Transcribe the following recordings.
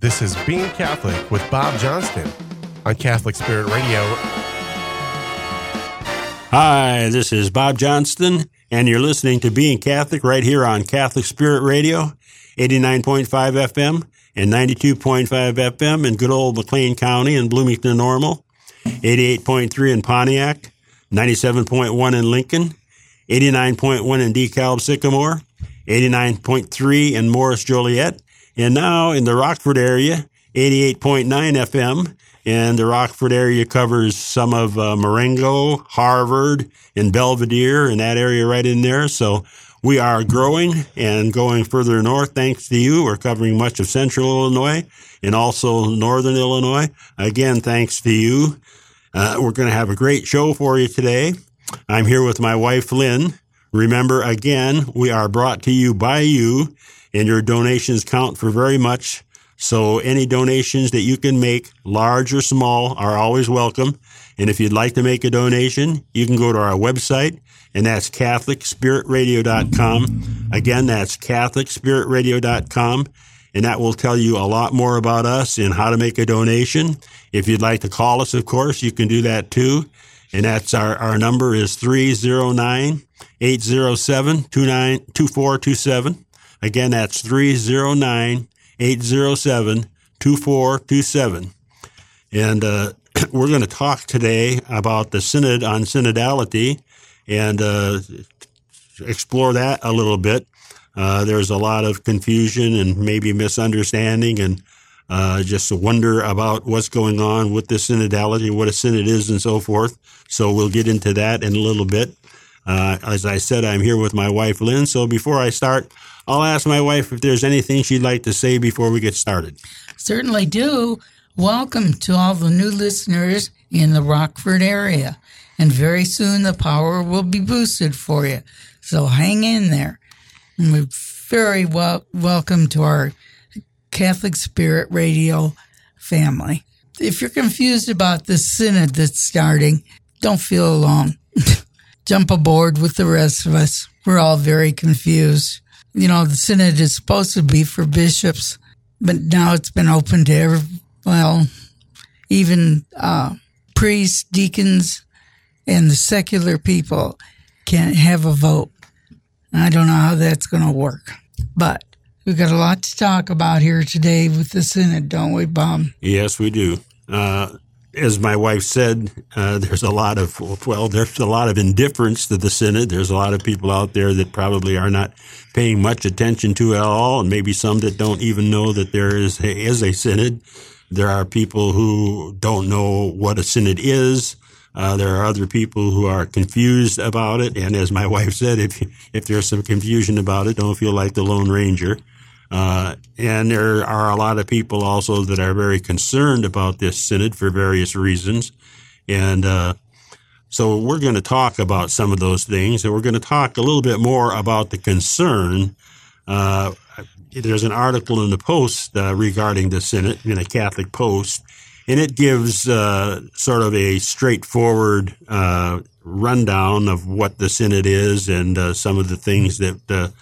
This is Being Catholic with Bob Johnston on Catholic Spirit Radio. Hi, this is Bob Johnston, and you're listening to Being Catholic right here on Catholic Spirit Radio, 89.5 FM and 92.5 FM in good old McLean County and Bloomington Normal, 88.3 in Pontiac, 97.1 in Lincoln, 89.1 in DeKalb Sycamore, 89.3 in Morris Joliet, and now in the Rockford area, 88.9 FM. And the Rockford area covers some of uh, Marengo, Harvard, and Belvidere, and that area right in there. So we are growing and going further north thanks to you. We're covering much of central Illinois and also northern Illinois. Again, thanks to you. Uh, we're going to have a great show for you today. I'm here with my wife, Lynn. Remember, again, we are brought to you by you, and your donations count for very much. So any donations that you can make, large or small, are always welcome. And if you'd like to make a donation, you can go to our website, and that's CatholicSpiritRadio.com. Again, that's CatholicSpiritRadio.com, and that will tell you a lot more about us and how to make a donation. If you'd like to call us, of course, you can do that too. And that's our, our number is 309 807 2427. Again, that's 309 807 2427. And uh, we're going to talk today about the Synod on Synodality and uh, explore that a little bit. Uh, there's a lot of confusion and maybe misunderstanding and uh, just wonder about what's going on with the synodality, what a synod is, and so forth. So we'll get into that in a little bit. Uh, as I said, I'm here with my wife, Lynn. So before I start, I'll ask my wife if there's anything she'd like to say before we get started. Certainly do. Welcome to all the new listeners in the Rockford area. And very soon the power will be boosted for you. So hang in there. And we're very well welcome to our Catholic Spirit Radio family. If you're confused about the synod that's starting, don't feel alone. Jump aboard with the rest of us. We're all very confused. You know, the synod is supposed to be for bishops, but now it's been open to every, well, even uh, priests, deacons, and the secular people can't have a vote. I don't know how that's going to work, but we've got a lot to talk about here today with the Synod, don't we, Bob? Yes, we do. Uh, as my wife said, uh, there's a lot of well, there's a lot of indifference to the synod. There's a lot of people out there that probably are not paying much attention to it at all, and maybe some that don't even know that there is a, is a synod. There are people who don't know what a synod is. Uh, there are other people who are confused about it, and as my wife said, if if there's some confusion about it, don't feel like the Lone Ranger. Uh, and there are a lot of people also that are very concerned about this synod for various reasons. And uh, so we're going to talk about some of those things, and we're going to talk a little bit more about the concern. Uh, there's an article in the Post uh, regarding the synod in a Catholic Post, and it gives uh, sort of a straightforward uh, rundown of what the synod is and some of the things that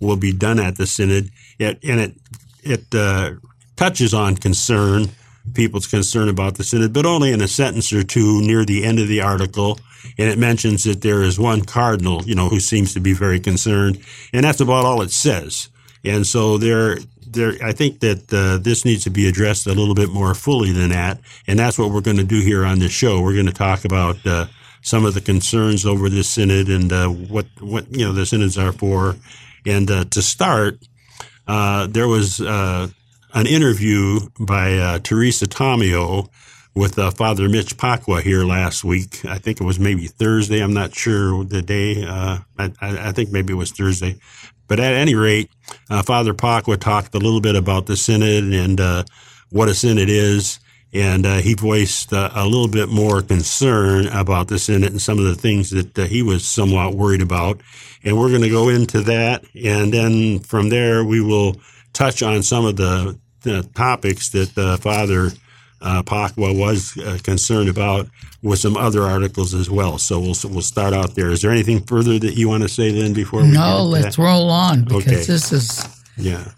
will be done at the synod. It, and it it uh, touches on concern, people's concern about the synod, but only in a sentence or two near the end of the article. And it mentions that there is one cardinal, you know, who seems to be very concerned, and that's about all it says. And so there, there, I think that uh, this needs to be addressed a little bit more fully than that, and that's what we're going to do here on this show. We're going to talk about uh, some of the concerns over this synod and uh, what what you know the synods are for. And uh, to start, uh, there was uh, an interview by uh, Teresa Tomeo with uh, Father Mitch Pacwa here last week. I think it was maybe Thursday. I'm not sure the day. Uh, I, I, think maybe it was Thursday. But at any rate, Father Pacwa talked a little bit about the synod and what a synod is. And he voiced a little bit more concern about the synod and some of the things that he was somewhat worried about. And we're going to go into that. And then from there, we will touch on some of the, the topics that uh, Father uh, Pacwa was uh, concerned about with some other articles as well. So we'll we'll start out there. Is there anything further that you want to say then before we? No, let's that? roll on because okay. this is yeah.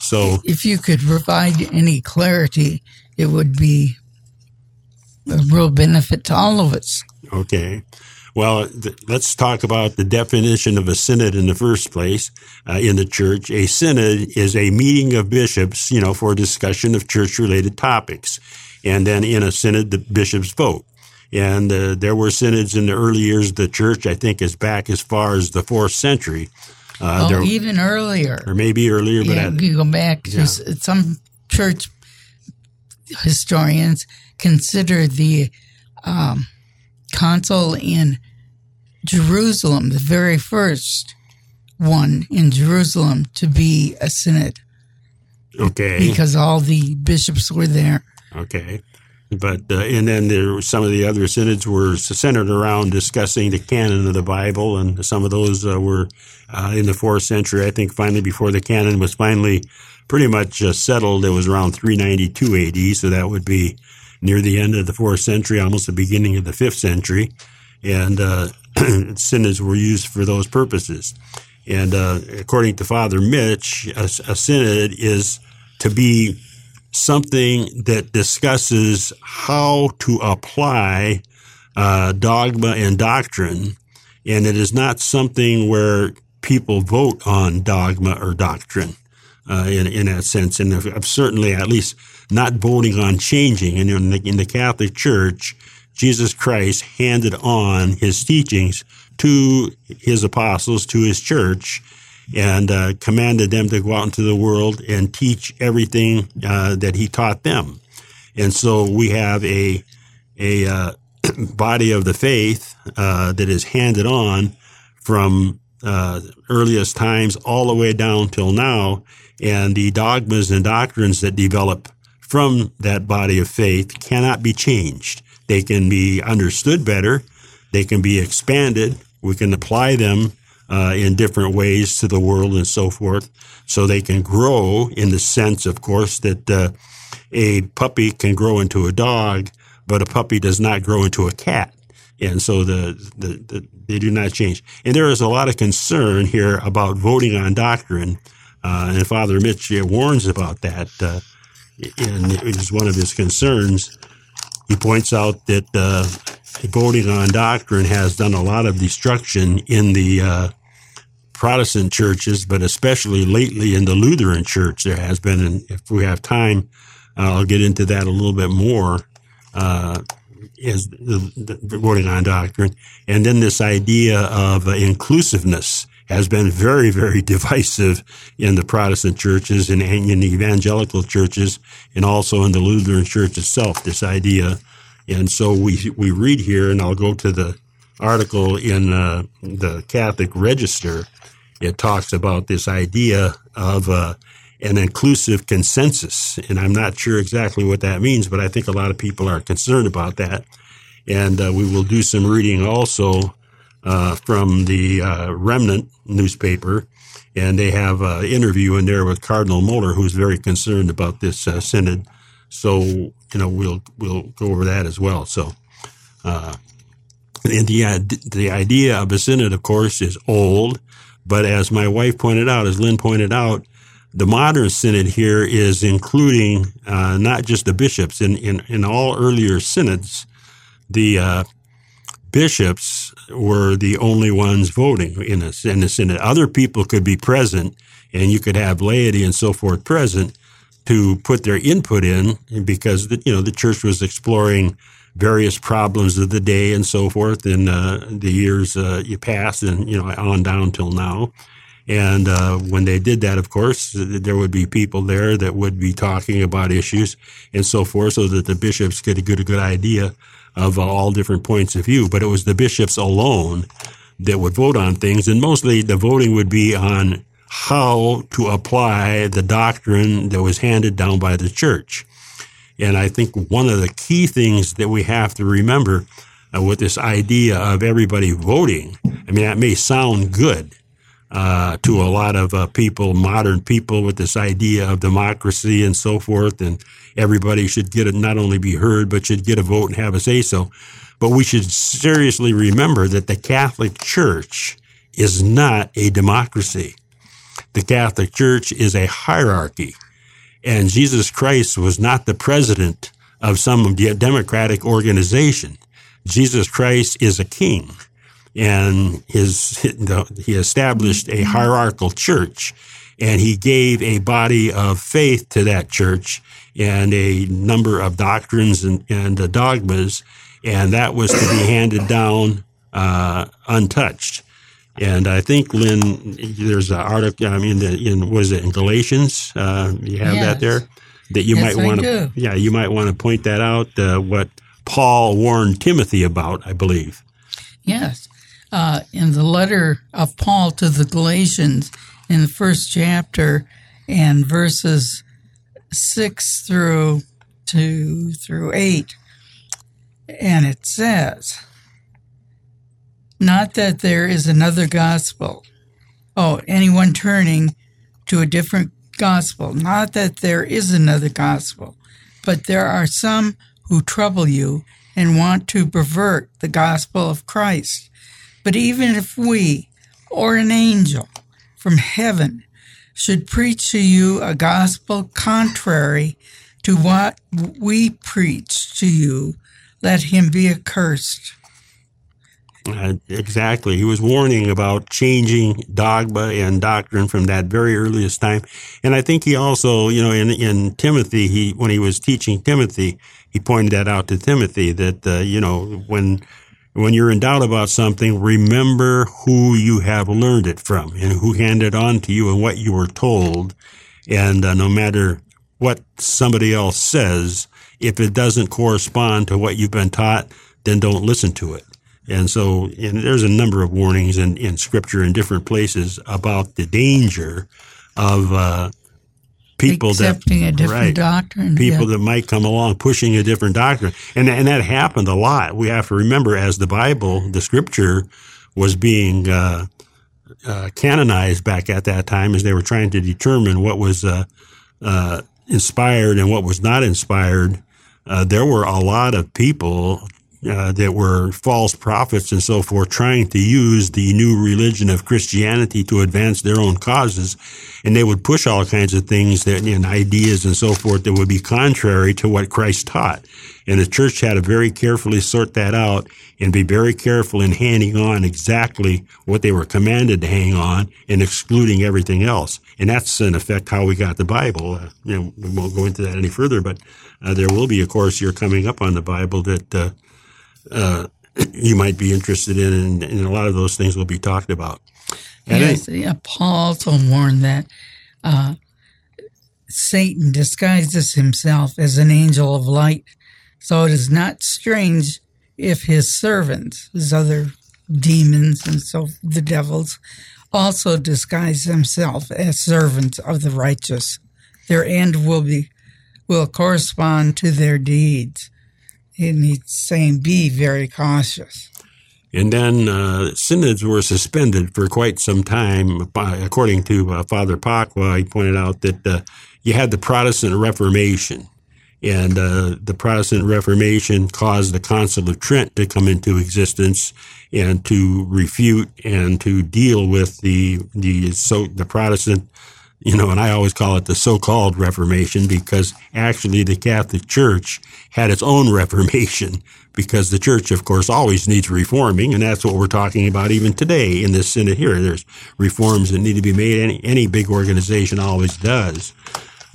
So if you could provide any clarity, it would be a real benefit to all of us. Okay. Well, th- let's talk about the definition of a synod in the first place uh, in the church. A synod is a meeting of bishops, you know, for discussion of church related topics. And then in a synod, the bishops vote. And uh, there were synods in the early years of the church, I think, as back as far as the fourth century. Uh, oh, there, even earlier. Or maybe earlier, but yeah, you go back to yeah. some church historians consider the um, council in Jerusalem, the very first one in Jerusalem, to be a synod. Okay. Because all the bishops were there. Okay. But uh, and then there were some of the other synods were centered around discussing the canon of the Bible, and some of those uh, were uh, in the fourth century. I think finally before the canon was finally pretty much uh, settled, it was around 392 A.D. So that would be near the end of the fourth century, almost the beginning of the fifth century, and uh, synods were used for those purposes. And uh, according to Father Mitch, a, a synod is to be something that discusses how to apply uh, dogma and doctrine, and it is not something where people vote on dogma or doctrine uh, in in that sense. And certainly, at least, not voting on changing. And in the, in the Catholic Church, Jesus Christ handed on his teachings to his apostles, to his church, and uh, commanded them to go out into the world and teach everything uh, that he taught them. And so we have a a uh, body of the faith uh, that is handed on from uh, earliest times all the way down till now, and the dogmas and doctrines that develop from that body of faith cannot be changed. They can be understood better. They can be expanded. We can apply them uh, in different ways to the world and so forth. So they can grow in the sense, of course, that uh, a puppy can grow into a dog, but a puppy does not grow into a cat. And so the, the, the they do not change. And there is a lot of concern here about voting on doctrine. Uh, and Father Mitch warns about that. Uh, and it is one of his concerns. He points out that uh, voting on doctrine has done a lot of destruction in the Protestant churches, but especially lately in the Lutheran church, there has been. And if we have time, I'll get into that a little bit more. Uh, is the, the voting on doctrine, and then this idea of inclusiveness has been very, very divisive in the Protestant churches and in the evangelical churches, and also in the Lutheran church itself. This idea and so we we read here, and I'll go to the article in uh, the Catholic Register. It talks about this idea of uh, an inclusive consensus, and I'm not sure exactly what that means, but I think a lot of people are concerned about that. And uh, we will do some reading also uh, from the uh, Remnant newspaper, and they have an interview in there with Cardinal Müller, who's very concerned about this uh, synod so you know we'll we'll go over that as well. So. Uh, and the the idea of a synod, of course, is old, but as my wife pointed out, as Lynn pointed out, the modern synod here is including uh, not just the bishops. In, in in all earlier synods, the uh, bishops were the only ones voting in a, in the synod. Other people could be present, and you could have laity and so forth present, to put their input in because the, you know the church was exploring various problems of the day and so forth in uh, the years uh, you passed and you know on down till now. And uh, when they did that, of course, there would be people there that would be talking about issues and so forth, so that the bishops could get a good idea of all different points of view. But it was the bishops alone that would vote on things, and mostly the voting would be on how to apply the doctrine that was handed down by the church. And I think one of the key things that we have to remember uh, with this idea of everybody voting, I mean, that may sound good uh, to a lot of uh, people, modern people, with this idea of democracy and so forth, and everybody should get it, not only be heard, but should get a vote and have a say so. But we should seriously remember that the Catholic Church is not a democracy the Catholic Church is a hierarchy. And Jesus Christ was not the president of some democratic organization. Jesus Christ is a king and his, he established a hierarchical church and he gave a body of faith to that church and a number of doctrines and, and dogmas, and that was to be handed down uh, untouched. And I think Lynn, there's an article. I mean, in was it in Galatians? Uh, you have yes. that there that you yes, might want to. Yeah, you might want to point that out. Uh, what Paul warned Timothy about, I believe. Yes, uh, in the letter of Paul to the Galatians, in the first chapter, and verses six through two through eight, and it says. Not that there is another gospel. Oh, anyone turning to a different gospel. Not that there is another gospel, but there are some who trouble you and want to pervert the gospel of Christ. But even if we or an angel from heaven should preach to you a gospel contrary to what we preach to you, let him be accursed. Uh, exactly. He was warning about changing dogma and doctrine from that very earliest time. And I think he also, you know, in, in Timothy, he, when he was teaching Timothy, he pointed that out to Timothy that, uh, you know, when, when you're in doubt about something, remember who you have learned it from and who handed on to you and what you were told. And uh, no matter what somebody else says, if it doesn't correspond to what you've been taught, then don't listen to it. And so, and there's a number of warnings in, in scripture in different places about the danger of, uh, people accepting that, a different right, doctrine. People yeah. that might come along pushing a different doctrine. And, and that happened a lot. We have to remember as the Bible, the scripture was being, uh, uh, canonized back at that time as they were trying to determine what was, uh, uh inspired and what was not inspired. Uh, there were a lot of people uh, that were false prophets and so forth, trying to use the new religion of Christianity to advance their own causes. And they would push all kinds of things that, and ideas and so forth that would be contrary to what Christ taught. And the church had to very carefully sort that out and be very careful in handing on exactly what they were commanded to hang on and excluding everything else. And that's in effect how we got the Bible. Uh, you know, we won't go into that any further, but uh, there will be a course here coming up on the Bible that uh, you might be interested in, and, and, a lot of those things will be talked about. And yes, yeah, Paul also warned that uh, Satan disguises himself as an angel of light, so it is not strange if his servants, his other demons and so the devils, also disguise themselves as servants of the righteous. Their end will be will correspond to their deeds and he's saying be very cautious. And then uh, synods were suspended for quite some time. According to uh, Father Pacwa, he pointed out that uh, you had the Protestant Reformation. And uh, the Protestant Reformation caused the Council of Trent to come into existence and to refute and to deal with the the so the Protestant you know, and I always call it the so-called Reformation because actually the Catholic Church had its own Reformation because the church, of course, always needs reforming. And that's what we're talking about even today in this synod here. There's reforms that need to be made. Any, any big organization always does.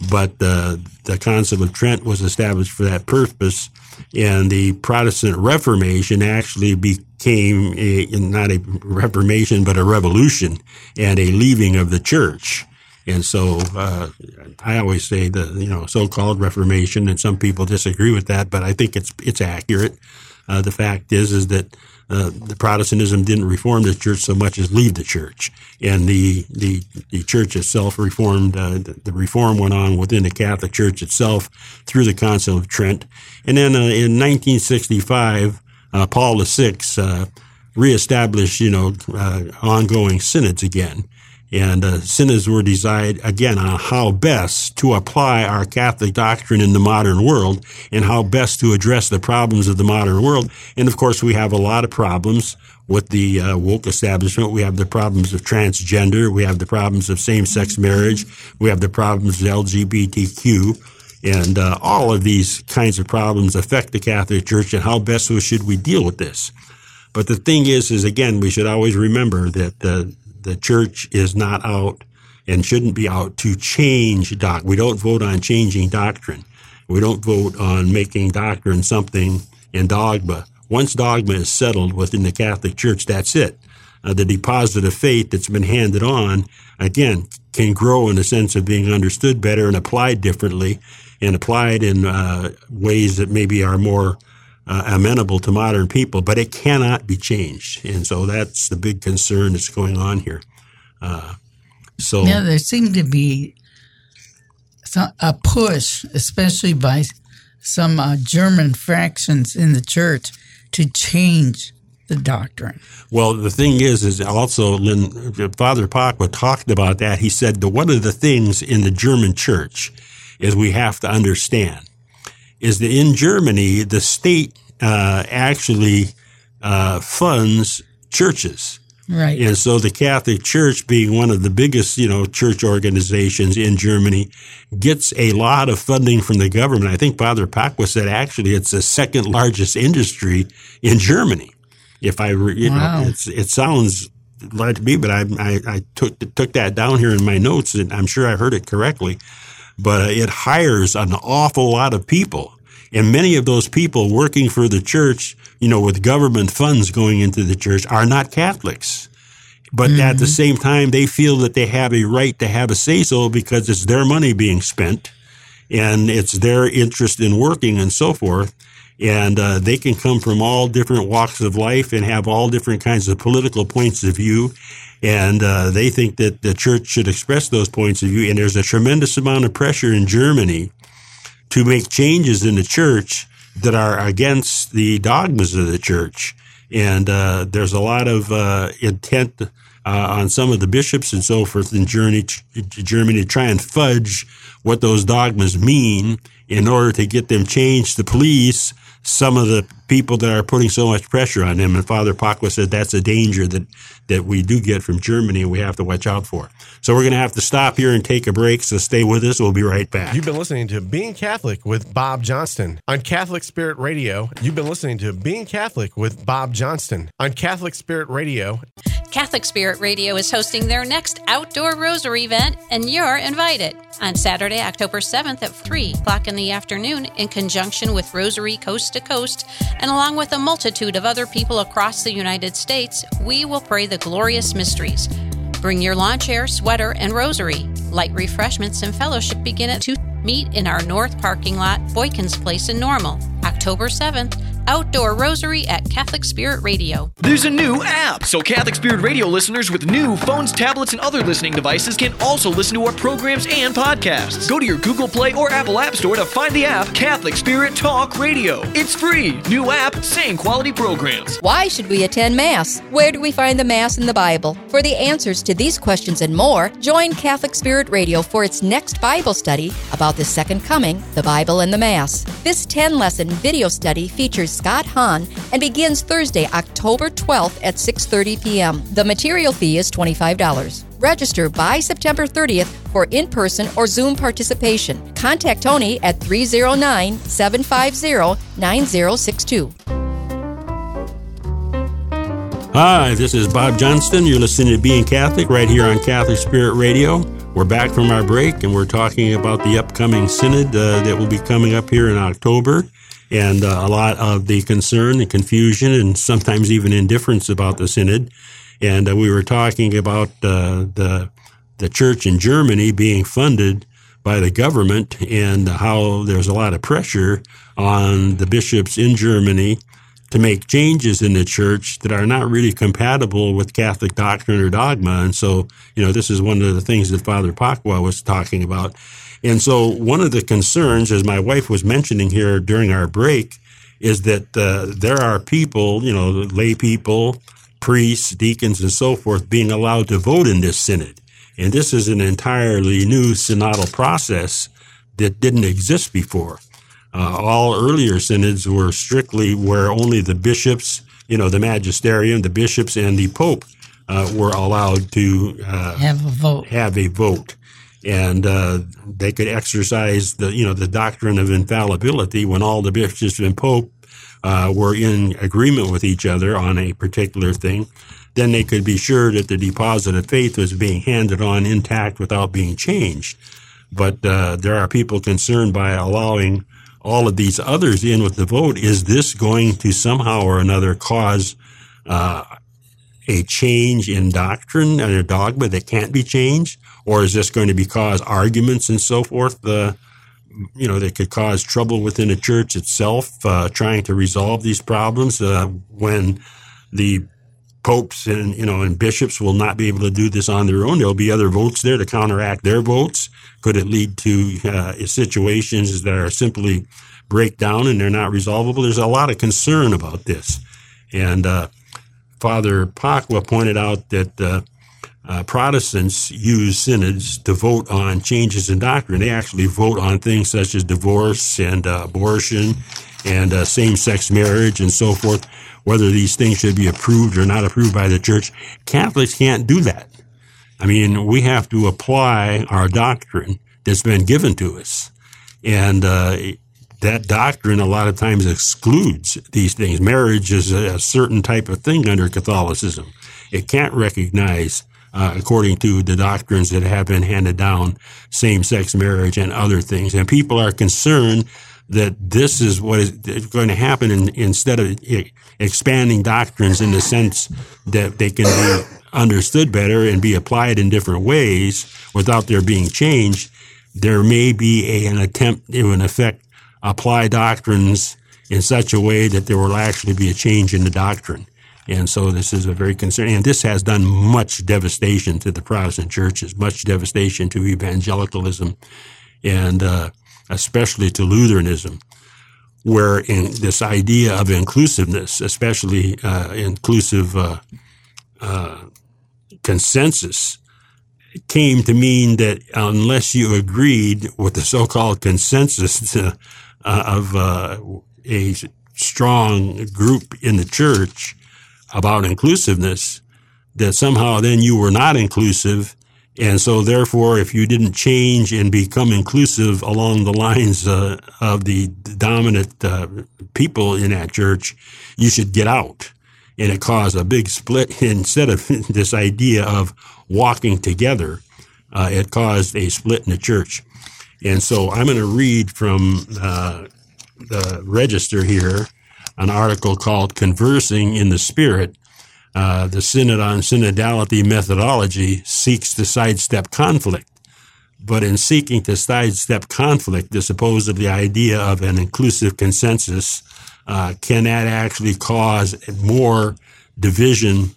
But uh, the Council of Trent was established for that purpose. And the Protestant Reformation actually became a, not a reformation, but a revolution and a leaving of the church. And so uh, I always say the you know so-called Reformation, and some people disagree with that, but I think it's it's accurate. Uh, the fact is is that uh, the Protestantism didn't reform the church so much as leave the church, and the the, the church itself reformed. Uh, the, the, reform went on within the Catholic Church itself through the Council of Trent, and then uh, in 1965, uh, Paul VI reestablished you know ongoing synods again And uh, synods were designed, again, on how best to apply our Catholic doctrine in the modern world and how best to address the problems of the modern world. And of course, we have a lot of problems with the uh, woke establishment. We have the problems of transgender. We have the problems of same-sex marriage. We have the problems of LGBTQ. And uh, all of these kinds of problems affect the Catholic Church and how best should we deal with this? But the thing is, is again, we should always remember that the, the church is not out and shouldn't be out to change doc. We don't vote on changing doctrine. We don't vote on making doctrine something in dogma. Once dogma is settled within the Catholic Church, that's it. Uh, the deposit of faith that's been handed on, again, can grow in the sense of being understood better and applied differently and applied in uh, ways that maybe are more uh, amenable to modern people, but it cannot be changed. And so that's the big concern that's going on here. Uh, so yeah, there seemed to be a push, especially by some uh, German fractions in the church, to change the doctrine. Well, the thing is, is also Lynn, Father Pacwa talked about that. He said that one of the things in the German church is we have to understand is that in Germany, the state uh, actually uh, funds churches. Right. And so the Catholic Church, being one of the biggest, you know, church organizations in Germany, gets a lot of funding from the government. I think Father Pacwa said actually it's the second largest industry in Germany. If I, you wow. know, it sounds like to me, but I, I, I, took took that down here in my notes, and I'm sure I heard it correctly. But it hires an awful lot of people and many of those people working for the church, you know, with government funds going into the church are not Catholics. But mm-hmm. at the mm-hmm. same time, they feel that they have a right to have a say so because it's their money being spent and it's their interest in working and so forth. And uh, they can come from all different walks of life and have all different kinds of political points of view. And uh, they think that the church should express those points of view. And there's a tremendous amount of pressure in Germany to make changes in the church that are against the dogmas of the church. And uh, there's a lot of uh, intent uh, on some of the bishops and so forth in Germany, Germany to try and fudge what those dogmas mean in order to get them changed to please some of the people that are putting so much pressure on them. And Father Pacwa said that's a danger that, that we do get from Germany and we have to watch out for. So we're going to have to stop here and take a break. So stay with us. We'll be right back. You've been listening to Being Catholic with Bob Johnston on Catholic Spirit Radio. You've been listening to Being Catholic with Bob Johnston on Catholic Spirit Radio. Catholic Spirit Radio is hosting their next outdoor rosary event, and you're invited on Saturday, October 7th at 3 o'clock in the afternoon in conjunction with Rosary Coast to Coast and along with a multitude of other people across the United States, we will pray the glorious mysteries. Bring your lawn chair, sweater, and rosary. Light refreshments and fellowship begin at 2. Meet in our north parking lot, Boykins Place in Normal, October 7th outdoor rosary at Catholic Spirit Radio. There's a new app, so Catholic Spirit Radio listeners with new phones, tablets, and other listening devices can also listen to our programs and podcasts. Go to your Google Play or Apple App Store to find the app Catholic Spirit Talk Radio. It's free. New app, same quality programs. Why should we attend Mass? Where do we find the Mass in the Bible? For the answers to these questions and more, join Catholic Spirit Radio for its next Bible study about the Second Coming, the Bible, and the Mass. This 10 lesson video study features Scott Hahn and begins Thursday, October 12th at 6:30 p.m. The material fee is $25. Register by September 30th for in-person or Zoom participation. Contact Tony at 309-750-9062. Hi, this is Bob Johnston. You're listening to Being Catholic right here on Catholic Spirit Radio. We're back from our break and we're talking about the upcoming synod uh, that will be coming up here in October and uh, a lot of the concern and confusion and sometimes even indifference about the synod. And uh, we were talking about uh, the the church in Germany being funded by the government and how there's a lot of pressure on the bishops in Germany to make changes in the church that are not really compatible with Catholic doctrine or dogma. And so, you know, this is one of the things that Father Pacwa was talking about. And so one of the concerns, as my wife was mentioning here during our break, is that uh, there are people, you know, lay people, priests, deacons, and so forth, being allowed to vote in this synod. And this is an entirely new synodal process that didn't exist before. Uh, all earlier synods were strictly where only the bishops, you know, the magisterium, the bishops, and the pope uh, were allowed to uh, have a vote. Have a vote, and uh, they could exercise the, you know, the doctrine of infallibility when all the bishops and pope uh, were in agreement with each other on a particular thing. Then they could be sure that the deposit of faith was being handed on intact without being changed. But uh, there are people concerned by allowing all of these others in with the vote. Is this going to somehow or another cause uh, a change in doctrine and a dogma that can't be changed? Or is this going to be cause arguments and so forth? Uh, you know, that could cause trouble within a church itself, uh, trying to resolve these problems uh, when the popes and you know and bishops will not be able to do this on their own. There'll be other votes there to counteract their votes. Could it lead to uh, situations that are simply breakdown and they're not resolvable? There's a lot of concern about this, and uh, Father Pacwa pointed out that. Uh, uh, Protestants use synods to vote on changes in doctrine. They actually vote on things such as divorce and uh, abortion and uh, same-sex marriage and so forth whether these things should be approved or not approved by the church. Catholics can't do that. I mean, we have to apply our doctrine that's been given to us. And uh, that doctrine a lot of times excludes these things. Marriage is a, certain type of thing under Catholicism. It can't recognize, uh, according to the doctrines that have been handed down, same sex marriage and other things. And people are concerned that this is what is going to happen in, instead of expanding doctrines in the sense that they can be understood better and be applied in different ways without their being changed, there may be a, an attempt to, in effect, apply doctrines in such a way that there will actually be a change in the doctrine. And so this is a very concerning, and this has done much devastation to the Protestant churches, much devastation to evangelicalism. And, uh, especially to Lutheranism, where in this idea of inclusiveness, especially uh, inclusive uh, uh, consensus, came to mean that unless you agreed with the so-called consensus to, uh, of uh, a strong group in the church about inclusiveness, that somehow then you were not inclusive and so, therefore, if you didn't change and become inclusive along the lines uh, of the dominant uh, people in that church, you should get out. And it caused a big split. Instead of this idea of walking together, uh, it caused a split in the church. And so, I'm going to read from uh, the register here an article called Conversing in the Spirit uh, the Synod on Synodality methodology seeks to sidestep conflict. But in seeking to sidestep conflict, the supposedly idea of an inclusive consensus, uh, can that actually cause more division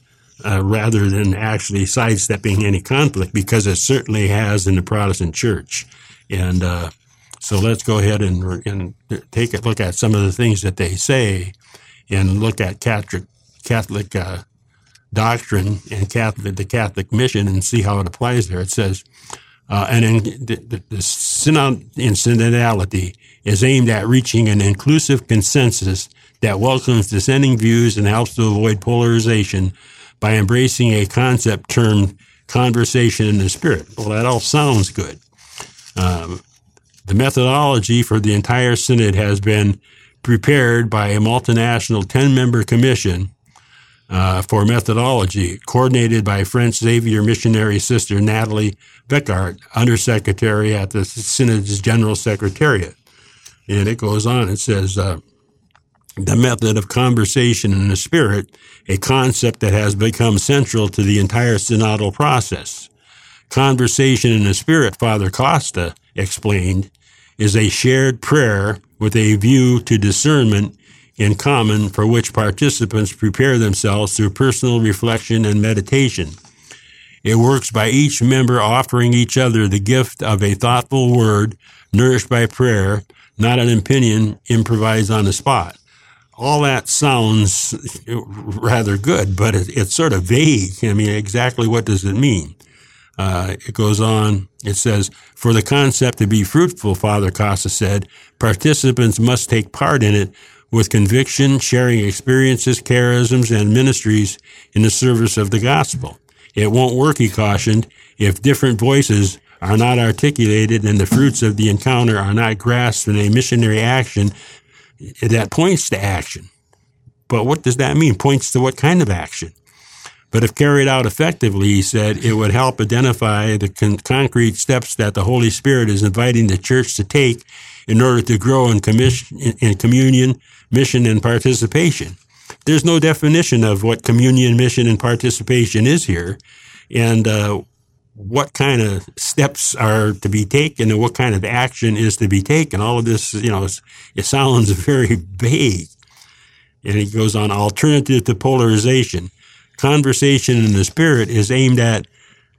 uh, rather than actually sidestepping any conflict? Because it certainly has in the Protestant Church. And uh, so let's go ahead and, and take a look at some of the things that they say and look at Catholic, Catholic uh, doctrine and Catholic, the Catholic mission and see how it applies there. It says, uh, and in the, the synod in is aimed at reaching an inclusive consensus that welcomes dissenting views and helps to avoid polarization by embracing a concept termed conversation in the spirit. Well, that all sounds good. Um, the methodology for the entire synod has been prepared by a multinational 10 member commission uh, for methodology, coordinated by French Xavier missionary sister Nathalie Becquart, undersecretary at the Synod's General Secretariat. And it goes on, it says, uh, the method of conversation in the spirit, a concept that has become central to the entire synodal process. Conversation in the spirit, Father Costa explained, is a shared prayer with a view to discernment in common for which participants prepare themselves through personal reflection and meditation. It works by each member offering each other the gift of a thoughtful word nourished by prayer, not an opinion improvised on the spot. All that sounds rather good, but it's sort of vague. I mean, exactly what does it mean? Uh, it goes on. It says, for the concept to be fruitful, Father Costa said, participants must take part in it with conviction, sharing experiences, charisms, and ministries in the service of the gospel. It won't work, he cautioned, if different voices are not articulated and the fruits of the encounter are not grasped in a missionary action that points to action. But what does that mean? Points to what kind of action? But if carried out effectively, he said, it would help identify the con- concrete steps that the Holy Spirit is inviting the church to take in order to grow in, commission, in communion, mission, and participation. There's no definition of what communion, mission, and participation is here, and uh, what kind of steps are to be taken and what kind of action is to be taken. All of this, you know, it sounds very vague. And he goes on alternative to polarization conversation in the spirit is aimed at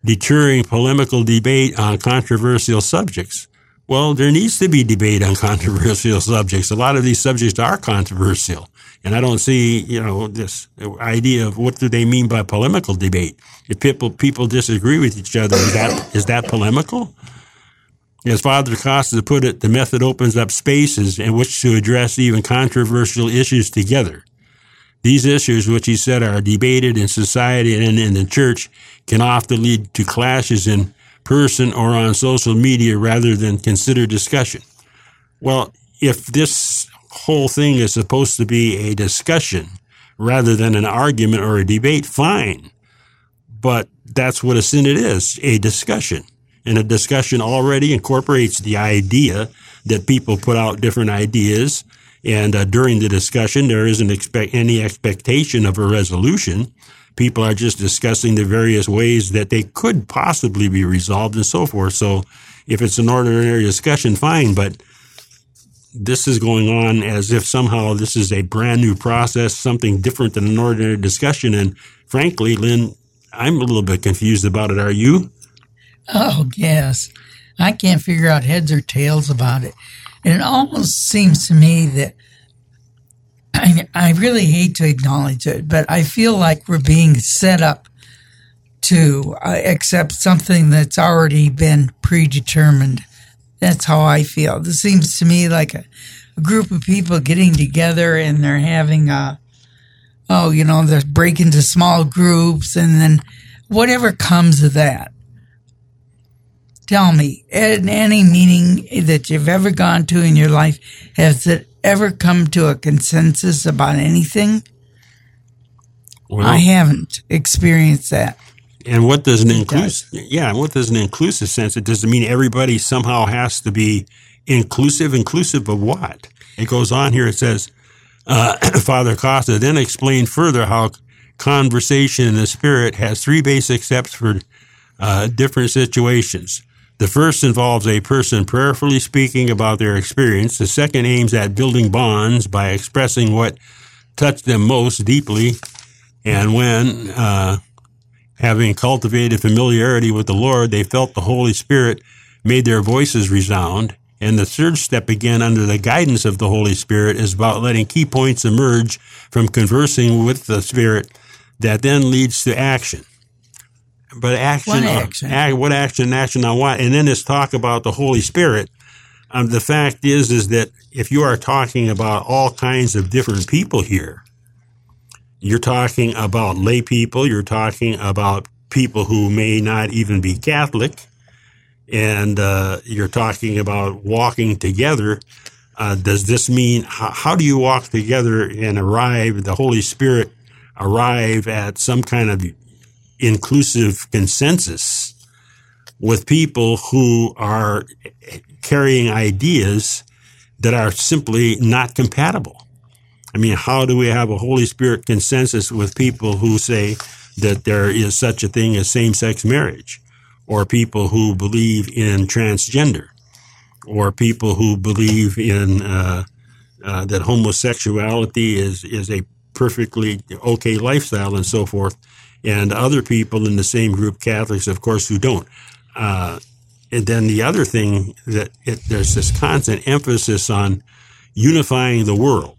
deterring polemical debate on controversial subjects. Well, there needs to be debate on controversial subjects. A lot of these subjects are controversial. And I don't see, you know, this idea of what do they mean by polemical debate. If people, people disagree with each other, is that, is that polemical? As Father Costa put it, the method opens up spaces in which to address even controversial issues together. These issues, which he said are debated in society and in the church, can often lead to clashes in person or on social media rather than consider discussion. Well, if this whole thing is supposed to be a discussion rather than an argument or a debate, fine. But that's what a synod is, a discussion. And a discussion already incorporates the idea that people put out different ideas and uh, during the discussion, there isn't expect any expectation of a resolution. People are just discussing the various ways that they could possibly be resolved and so forth. So if it's an ordinary discussion, fine, but this is going on as if somehow this is a brand new process, something different than an ordinary discussion. And frankly, Lynn, I'm a little bit confused about it. Are you? Oh, yes. I can't figure out heads or tails about it. And it almost seems to me that I, I really hate to acknowledge it, but I feel like we're being set up to uh, accept something that's already been predetermined. That's how I feel. This seems to me like a, a group of people getting together and they're having a, oh, you know, they're breaking into small groups and then whatever comes of that Tell me, any meeting that you've ever gone to in your life, has it ever come to a consensus about anything? Well, I haven't experienced that. And what does an inclusive? Yeah, what does an inclusive sense? It doesn't mean everybody somehow has to be inclusive. Inclusive of what? It goes on here. It says, uh, Father Costa then explained further how conversation in the spirit has three basic steps for uh, different situations. The first involves a person prayerfully speaking about their experience. The second aims at building bonds by expressing what touched them most deeply. And when, uh, having cultivated familiarity with the Lord, they felt the Holy Spirit made their voices resound. And the third step, again, under the guidance of the Holy Spirit, is about letting key points emerge from conversing with the Spirit that then leads to action but action, what action? Uh, what action, action on what? And then this talk about the Holy Spirit. Um, the fact is, is that if you are talking about all kinds of different people here, you're talking about lay people, you're talking about people who may not even be Catholic, and uh, you're talking about walking together. Uh, does this mean how, how do you walk together and arrive? The Holy Spirit arrive at some kind of inclusive consensus with people who are carrying ideas that are simply not compatible. I mean, how do we have a Holy Spirit consensus with people who say that there is such a thing as same sex marriage, or people who believe in transgender, or people who believe in uh, uh, that homosexuality is is a perfectly okay lifestyle and so forth? And other people in the same group, Catholics, of course, who don't. Uh, and then the other thing that it, there's this constant emphasis on unifying the world,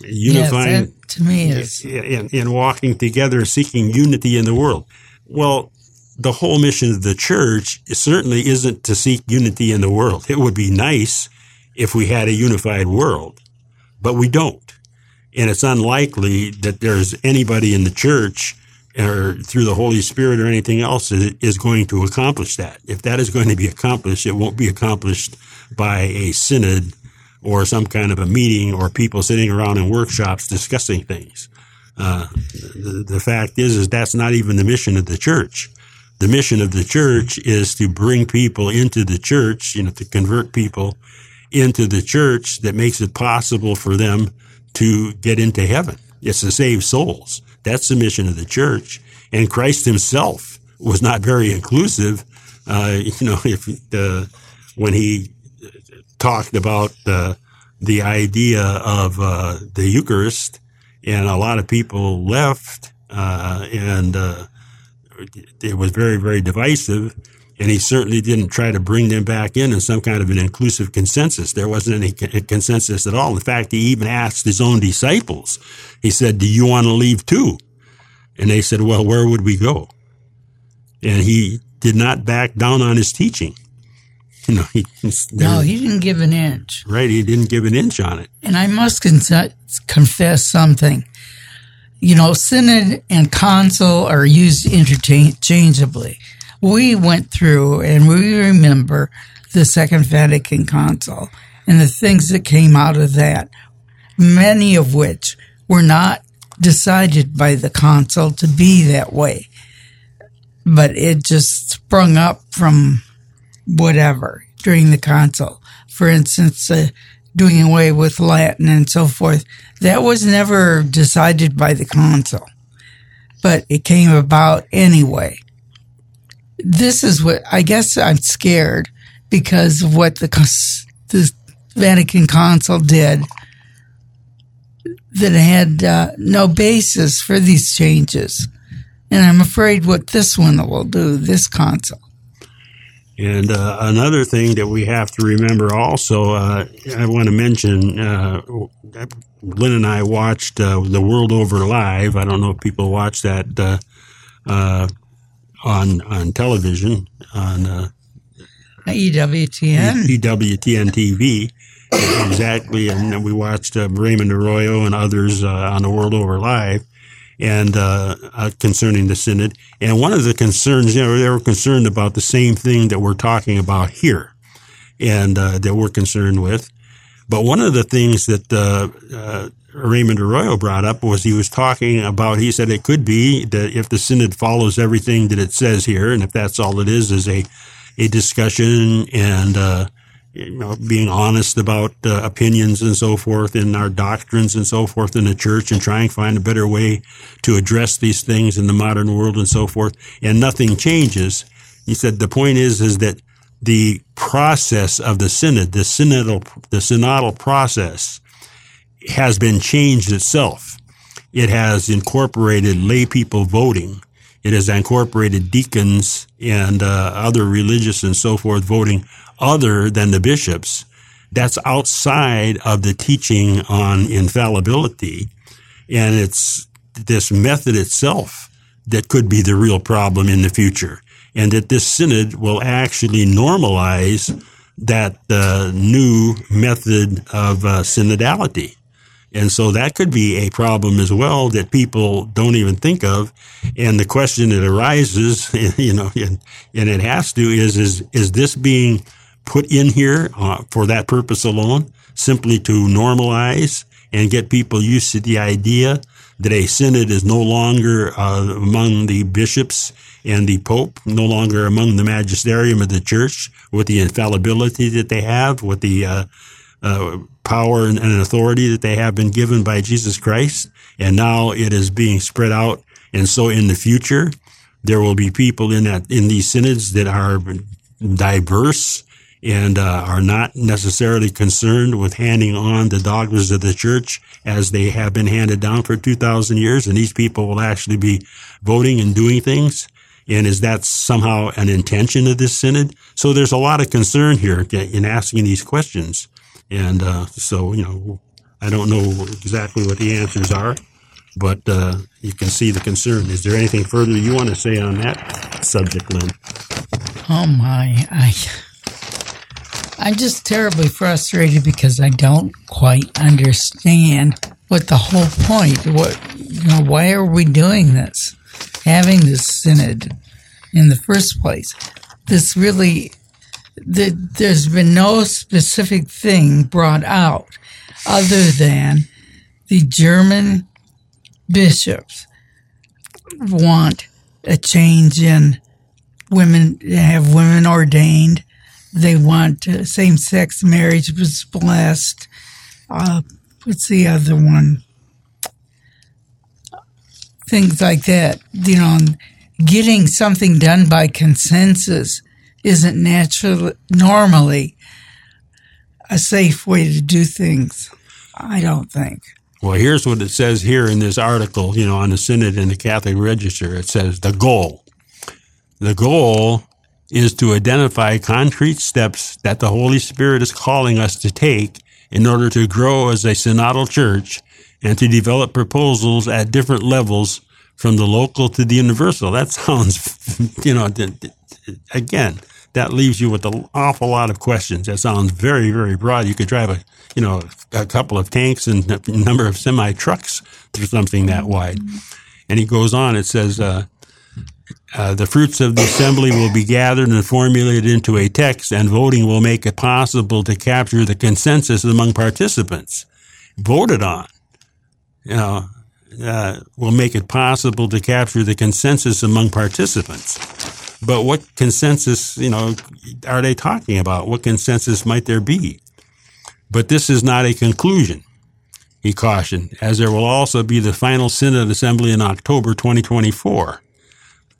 unifying to me is in, in walking together, seeking unity in the world. Well, the whole mission of the church certainly isn't to seek unity in the world. It would be nice if we had a unified world, but we don't. And it's unlikely that there's anybody in the church or through the Holy Spirit or anything else is going to accomplish that. If that is going to be accomplished, it won't be accomplished by a synod or some kind of a meeting or people sitting around in workshops discussing things. Uh, the, the fact is, is that's not even the mission of the church. The mission of the church is to bring people into the church, you know, to convert people into the church that makes it possible for them to get into heaven. It's to save souls. That's the mission of the church. And Christ himself was not very inclusive. Uh, you know, if uh, when he talked about uh, the idea of uh, the Eucharist, and a lot of people left, and it was very, very divisive. And he certainly didn't try to bring them back in in some kind of an inclusive consensus. There wasn't any consensus at all. In fact, he even asked his own disciples. He said, "Do you want to leave too?" And they said, "Well, where would we go?" And he did not back down on his teaching. You know, he, no, he didn't give an inch. Right, he didn't give an inch on it. And I must con- confess something. You know, synod and council are used interchangeably. We went through and we remember the Second Vatican Council and the things that came out of that, many of which were not decided by the council to be that way. But it just sprung up from whatever during the council. For instance, uh, doing away with Latin and so forth. That was never decided by the council, but it came about anyway. This is what I guess I'm scared because of what the, the Vatican Council did that had uh, no basis for these changes. And I'm afraid what this one will do, this council. And uh, another thing that we have to remember also, uh, I want to mention, uh, Lynn and I watched uh, The World Over Live. I don't know if people watch that uh, uh, on on television on EWTN. EWTN TV. exactly, and we watched Raymond Arroyo and others on The World Over Live and uh, uh, concerning the synod. And one of the concerns, you know, they were concerned about the same thing that we're talking about here, and uh, that we're concerned with. But one of the things that uh, uh, Raymond Arroyo brought up was he was talking about. He said it could be that if the synod follows everything that it says here, and if that's all it is, is a a discussion and uh, you know, being honest about uh, opinions and so forth in our doctrines and so forth in the church and trying to find a better way to address these things in the modern world and so forth. And nothing changes. He said the point is, is that the process of the synod, the synodal, the synodal process has been changed itself. It has incorporated lay people voting. It has incorporated deacons and uh, other religious and so forth voting other than the bishops. That's outside of the teaching on infallibility. And it's this method itself that could be the real problem in the future. And that this synod will actually normalize that uh, new method of uh, synodality. And so that could be a problem as well that people don't even think of. And the question that arises, you know, and, and it has to is, is, is this being put in here uh, for that purpose alone, simply to normalize and get people used to the idea that a synod is no longer uh, among the bishops and the pope, no longer among the magisterium of the church, with the infallibility that they have, with the uh, uh, power and, and authority that they have been given by Jesus Christ, and now it is being spread out. And so, in the future, there will be people in that in these synods that are diverse and uh, are not necessarily concerned with handing on the dogmas of the church as they have been handed down for 2,000 years. And these people will actually be voting and doing things. And is that somehow an intention of this synod? So there's a lot of concern here in asking these questions. And uh, so, you know, I don't know exactly what the answers are, but uh, you can see the concern. Is there anything further you want to say on that? subject, Lynn. Oh my, I I'm just terribly frustrated because I don't quite understand what the whole point. What you know, why are we doing this? Having this synod in the first place. This really the, there's been no specific thing brought out other than the German bishops want a change in women, have women ordained. They want uh, same sex marriage was blessed. Uh, what's the other one? Things like that. You know, getting something done by consensus isn't natural normally a safe way to do things. I don't think. Well, here's what it says here in this article, you know, on the Synod and the Catholic Register. It says the goal. The goal is to identify concrete steps that the Holy Spirit is calling us to take in order to grow as a synodal church and to develop proposals at different levels from the local to the universal. That sounds, you know, again, that leaves you with an awful lot of questions. That sounds very, very broad. You could drive a, you know, a couple of tanks and a number of semi trucks through something that wide. And he goes on. It says, uh, uh, the fruits of the assembly will be gathered and formulated into a text, and voting will make it possible to capture the consensus among participants. Voted on, you know, uh, will make it possible to capture the consensus among participants. But what consensus, you know, are they talking about? What consensus might there be? But this is not a conclusion, he cautioned, as there will also be the final Synod Assembly in October 2024.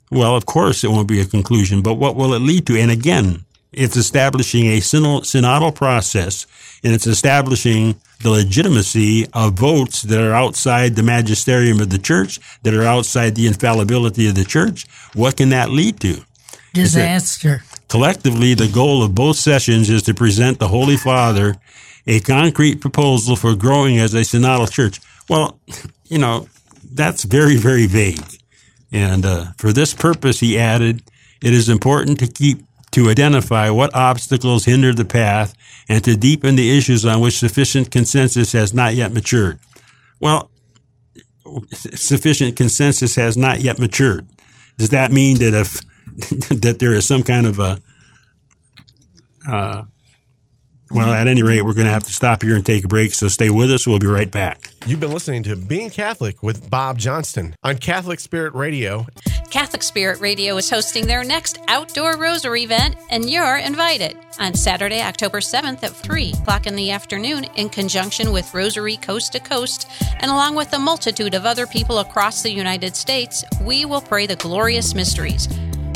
Well, of course, it won't be a conclusion, but what will it lead to? And again, it's establishing a synodal process and it's establishing the legitimacy of votes that are outside the magisterium of the church, that are outside the infallibility of the church. What can that lead to? Disaster. Collectively, the goal of both sessions is to present the Holy Father a concrete proposal for growing as a synodal church. Well, you know, that's very, very vague. And uh, for this purpose, he added, it is important to keep to identify what obstacles hinder the path and to deepen the issues on which sufficient consensus has not yet matured. Well, sufficient consensus has not yet matured. Does that mean that if that there is some kind of a uh, well, at any rate, we're going to have to stop here and take a break. So stay with us. We'll be right back. You've been listening to Being Catholic with Bob Johnston on Catholic Spirit Radio. Catholic Spirit Radio is hosting their next outdoor rosary event, and you're invited on Saturday, October 7th at 3 o'clock in the afternoon in conjunction with Rosary Coast to Coast. And along with a multitude of other people across the United States, we will pray the glorious mysteries.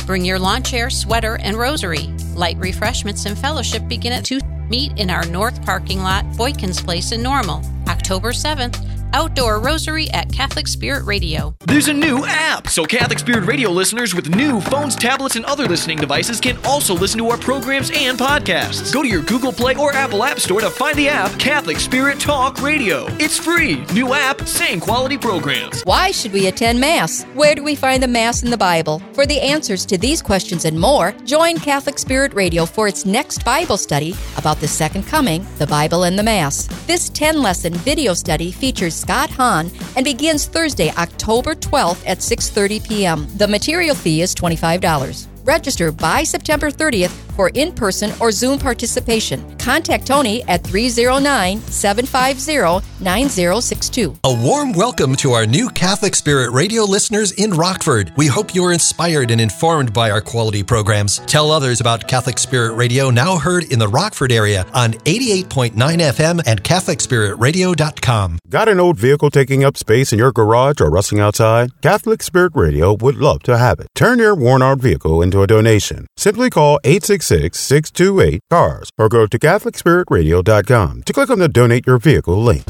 Bring your lawn chair, sweater, and rosary. Light refreshments and fellowship begin at 2 Meet in our north parking lot, Boykins Place in Normal, October 7th. Outdoor Rosary at Catholic Spirit Radio. There's a new app, so Catholic Spirit Radio listeners with new phones, tablets, and other listening devices can also listen to our programs and podcasts. Go to your Google Play or Apple App Store to find the app Catholic Spirit Talk Radio. It's free. New app, same quality programs. Why should we attend Mass? Where do we find the Mass in the Bible? For the answers to these questions and more, join Catholic Spirit Radio for its next Bible study about the Second Coming, the Bible, and the Mass. This 10 lesson video study features Scott Hahn and begins Thursday, October 12th at 6:30 p.m. The material fee is $25. Register by September 30th for in person or Zoom participation. Contact Tony at 309 750 9062. A warm welcome to our new Catholic Spirit radio listeners in Rockford. We hope you are inspired and informed by our quality programs. Tell others about Catholic Spirit Radio, now heard in the Rockford area on 88.9 FM and CatholicSpiritRadio.com. Got an old vehicle taking up space in your garage or rusting outside? Catholic Spirit Radio would love to have it. Turn your worn out vehicle into a donation. Simply call 866 628 CARS or go to CatholicSpiritRadio.com to click on the Donate Your Vehicle link.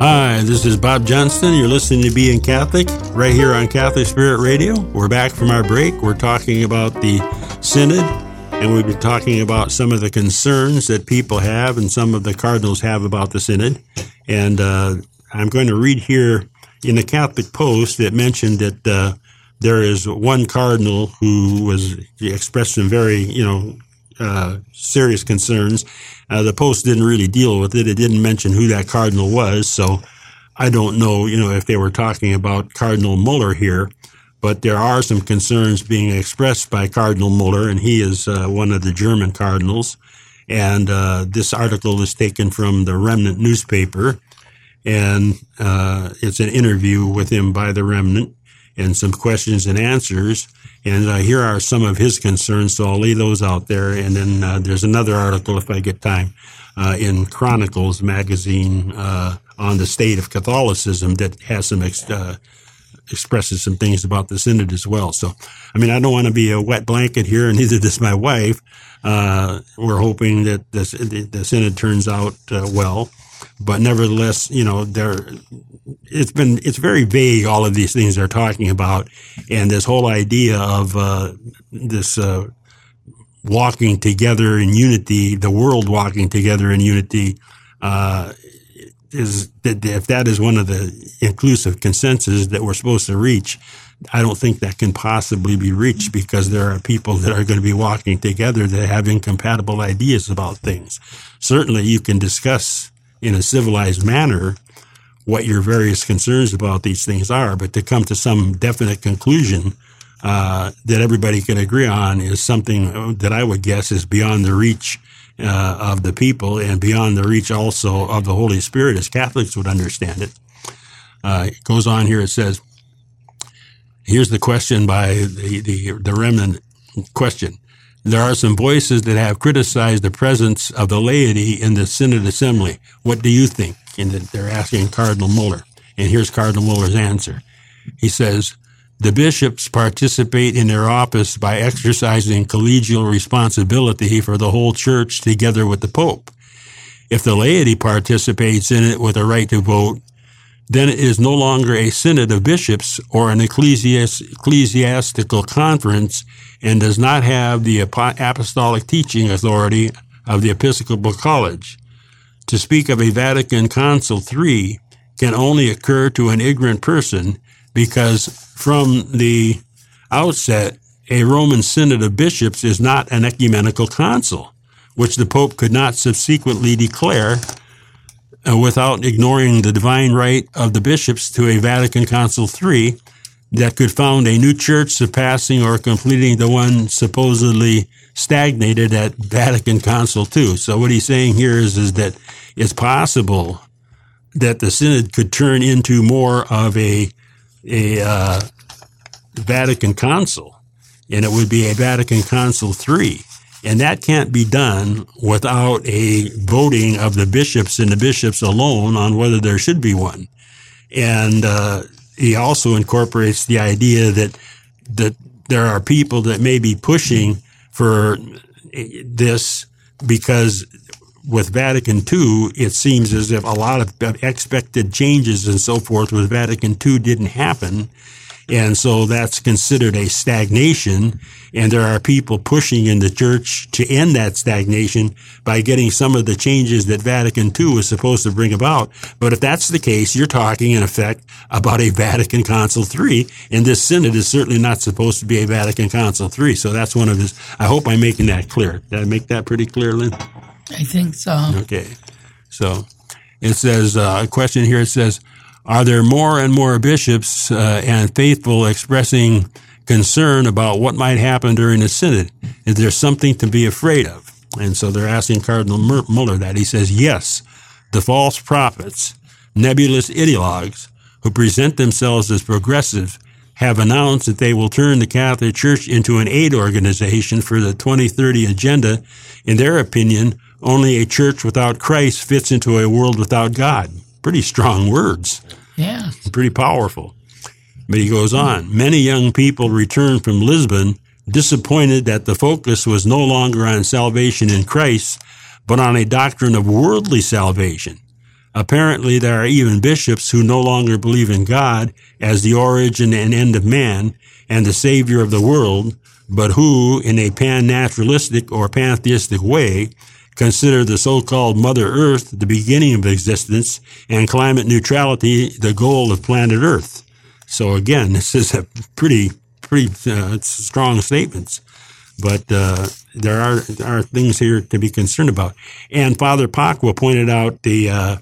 Hi, this is Bob Johnston. You're listening to Being Catholic right here on Catholic Spirit Radio. We're back from our break. We're talking about the Synod, and we've been talking about some of the concerns that people have and some of the cardinals have about the Synod. And uh, I'm going to read here in the Catholic Post that mentioned that uh, there is one cardinal who was expressed some very, you know, uh, serious concerns. Uh, the Post didn't really deal with it. It didn't mention who that cardinal was, so I don't know, you know, if they were talking about Cardinal Müller here. But there are some concerns being expressed by Cardinal Müller, and he is uh, one of the German cardinals. And uh, this article is taken from the Remnant newspaper, and uh, it's an interview with him by the Remnant and some questions and answers. And uh, here are some of his concerns, so I'll lay those out there. And then uh, there's another article, if I get time, uh, in Chronicles magazine uh, on the state of Catholicism that has some ex- uh, expresses some things about the synod as well. So, I mean, I don't want to be a wet blanket here, and neither does my wife. Uh, we're hoping that the, the synod turns out well but nevertheless, you know, there, it's been, it's very vague, all of these things they're talking about. And this whole idea of, uh, this, uh, walking together in unity, the world walking together in unity, uh, is that if that is one of the inclusive consensus that we're supposed to reach, I don't think that can possibly be reached because there are people that are going to be walking together that have incompatible ideas about things. Certainly you can discuss in a civilized manner what your various concerns about these things are, but to come to some definite conclusion uh, that everybody can agree on is something that I would guess is beyond the reach uh, of the people and beyond the reach also of the Holy Spirit, as Catholics would understand it. Uh, it goes on here. It says, "Here's the question by the the, the remnant question: there are some voices that have criticized the presence of the laity in the Synod Assembly. What do you think? And they're asking Cardinal Müller. And here's Cardinal Müller's answer. He says, the bishops participate in their office by exercising collegial responsibility for the whole church together with the Pope. If the laity participates in it with a right to vote, then it is no longer a synod of bishops or an ecclesiastical conference and does not have the apostolic teaching authority of the Episcopal College. To speak of a Vatican Council III can only occur to an ignorant person because from the outset, a Roman synod of bishops is not an ecumenical council, which the Pope could not subsequently declare without ignoring the divine right of the bishops to a Vatican Council III that could found a new church surpassing or completing the one supposedly stagnated at Vatican Council II. So what he's saying here is, is that it's possible that the synod could turn into more of a, a uh, Vatican Council, and it would be a Vatican Council III. And that can't be done without a voting of the bishops and the bishops alone on whether there should be one. And uh, he also incorporates the idea that that there are people that may be pushing for this because with Vatican II, it seems as if a lot of expected changes and so forth with Vatican II didn't happen. And so that's considered a stagnation. And there are people pushing in the church to end that stagnation by getting some of the changes that Vatican II was supposed to bring about. But if that's the case, you're talking in effect about a Vatican Council III. And this synod is certainly not supposed to be a Vatican Council III. So that's one of his, I hope I'm making that clear. Did I make that pretty clear, Lynn? I think so. Okay. So it says, uh, a question here, it says, are there more and more bishops uh, and faithful expressing concern about what might happen during the synod? Is there something to be afraid of? And so they're asking Cardinal Müller that. He says, yes, the false prophets, nebulous ideologues who present themselves as progressive have announced that they will turn the Catholic Church into an aid organization for the 2030 agenda. In their opinion, only a church without Christ fits into a world without God pretty strong words. Yeah. Pretty powerful. But he goes on. Many young people return from Lisbon disappointed that the focus was no longer on salvation in Christ, but on a doctrine of worldly salvation. Apparently, there are even bishops who no longer believe in God as the origin and end of man and the savior of the world, but who, in a pan-naturalistic or pantheistic way, consider the so-called Mother Earth the beginning of existence and climate neutrality the goal of planet Earth. So again, this is a pretty pretty uh, strong statements. But uh, there are are things here to be concerned about. And Father Pacwa pointed out the uh,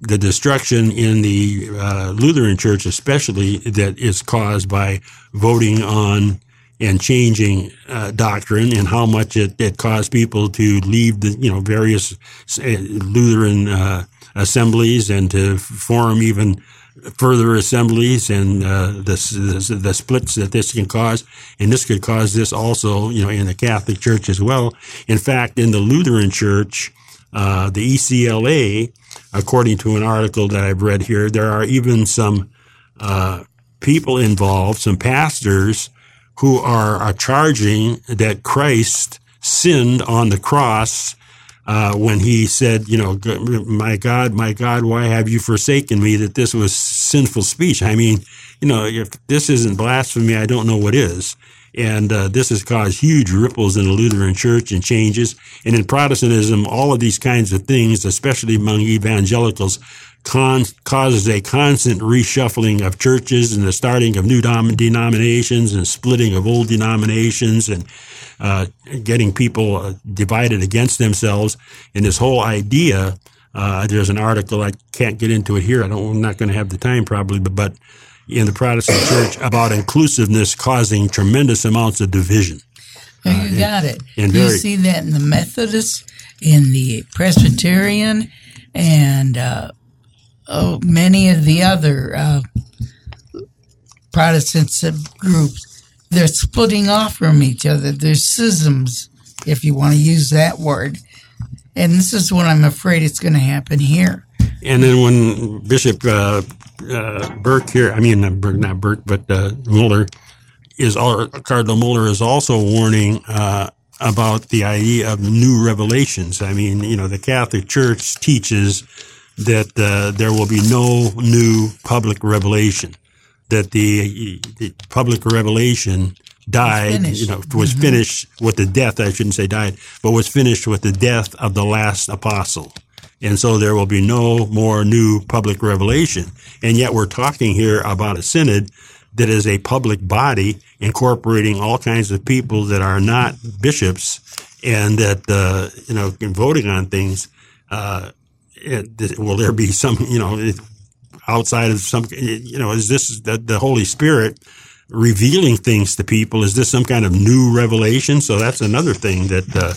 the destruction in the uh, Lutheran Church, especially that is caused by voting on and changing uh, doctrine, and how much it, it caused people to leave the you know various uh, Lutheran uh, assemblies and to form even further assemblies and uh, the, the, the splits that this can cause, and this could cause this also, you know, in the Catholic Church as well. In fact, in the Lutheran Church, uh, the ECLA, according to an article that I've read here, there are even some uh, people involved, some pastors who are, are charging that Christ sinned on the cross uh, when he said, you know, my God, my God, why have you forsaken me? That this was sinful speech. I mean, you know, if this isn't blasphemy, I don't know what is. And uh, this has caused huge ripples in the Lutheran Church and changes. And in Protestantism, all of these kinds of things, especially among evangelicals, con- causes a constant reshuffling of churches and the starting of new dom- denominations and splitting of old denominations and uh, getting people uh, divided against themselves. And this whole idea, uh, there's an article I can't get into it here. I don't. I'm not going to have the time probably, but but in the Protestant Church about inclusiveness causing tremendous amounts of division. Well, you got it. and you see that in the Methodist, in the Presbyterian, and uh, oh, many of the other uh, Protestant groups. They're splitting off from each other. There's schisms, if you want to use that word. And this is what I'm afraid it's going to happen here. And then when Bishop uh, uh, Burke here, I mean not Burke, not Burke, but uh, Müller is all, Cardinal Müller is also warning uh, about the idea of new revelations. I mean, you know, the Catholic Church teaches that uh, there will be no new public revelation. That the, the public revelation died, you know, was finished with the death. I shouldn't say died, but was finished with the death of the last apostle. And so there will be no more new public revelation. And yet we're talking here about a synod that is a public body incorporating all kinds of people that are not bishops and that, uh, you know, in voting on things, uh, will there be some, you know, outside of some, you know, is this the, the Holy Spirit revealing things to people? Is this some kind of new revelation? So that's another thing that, uh,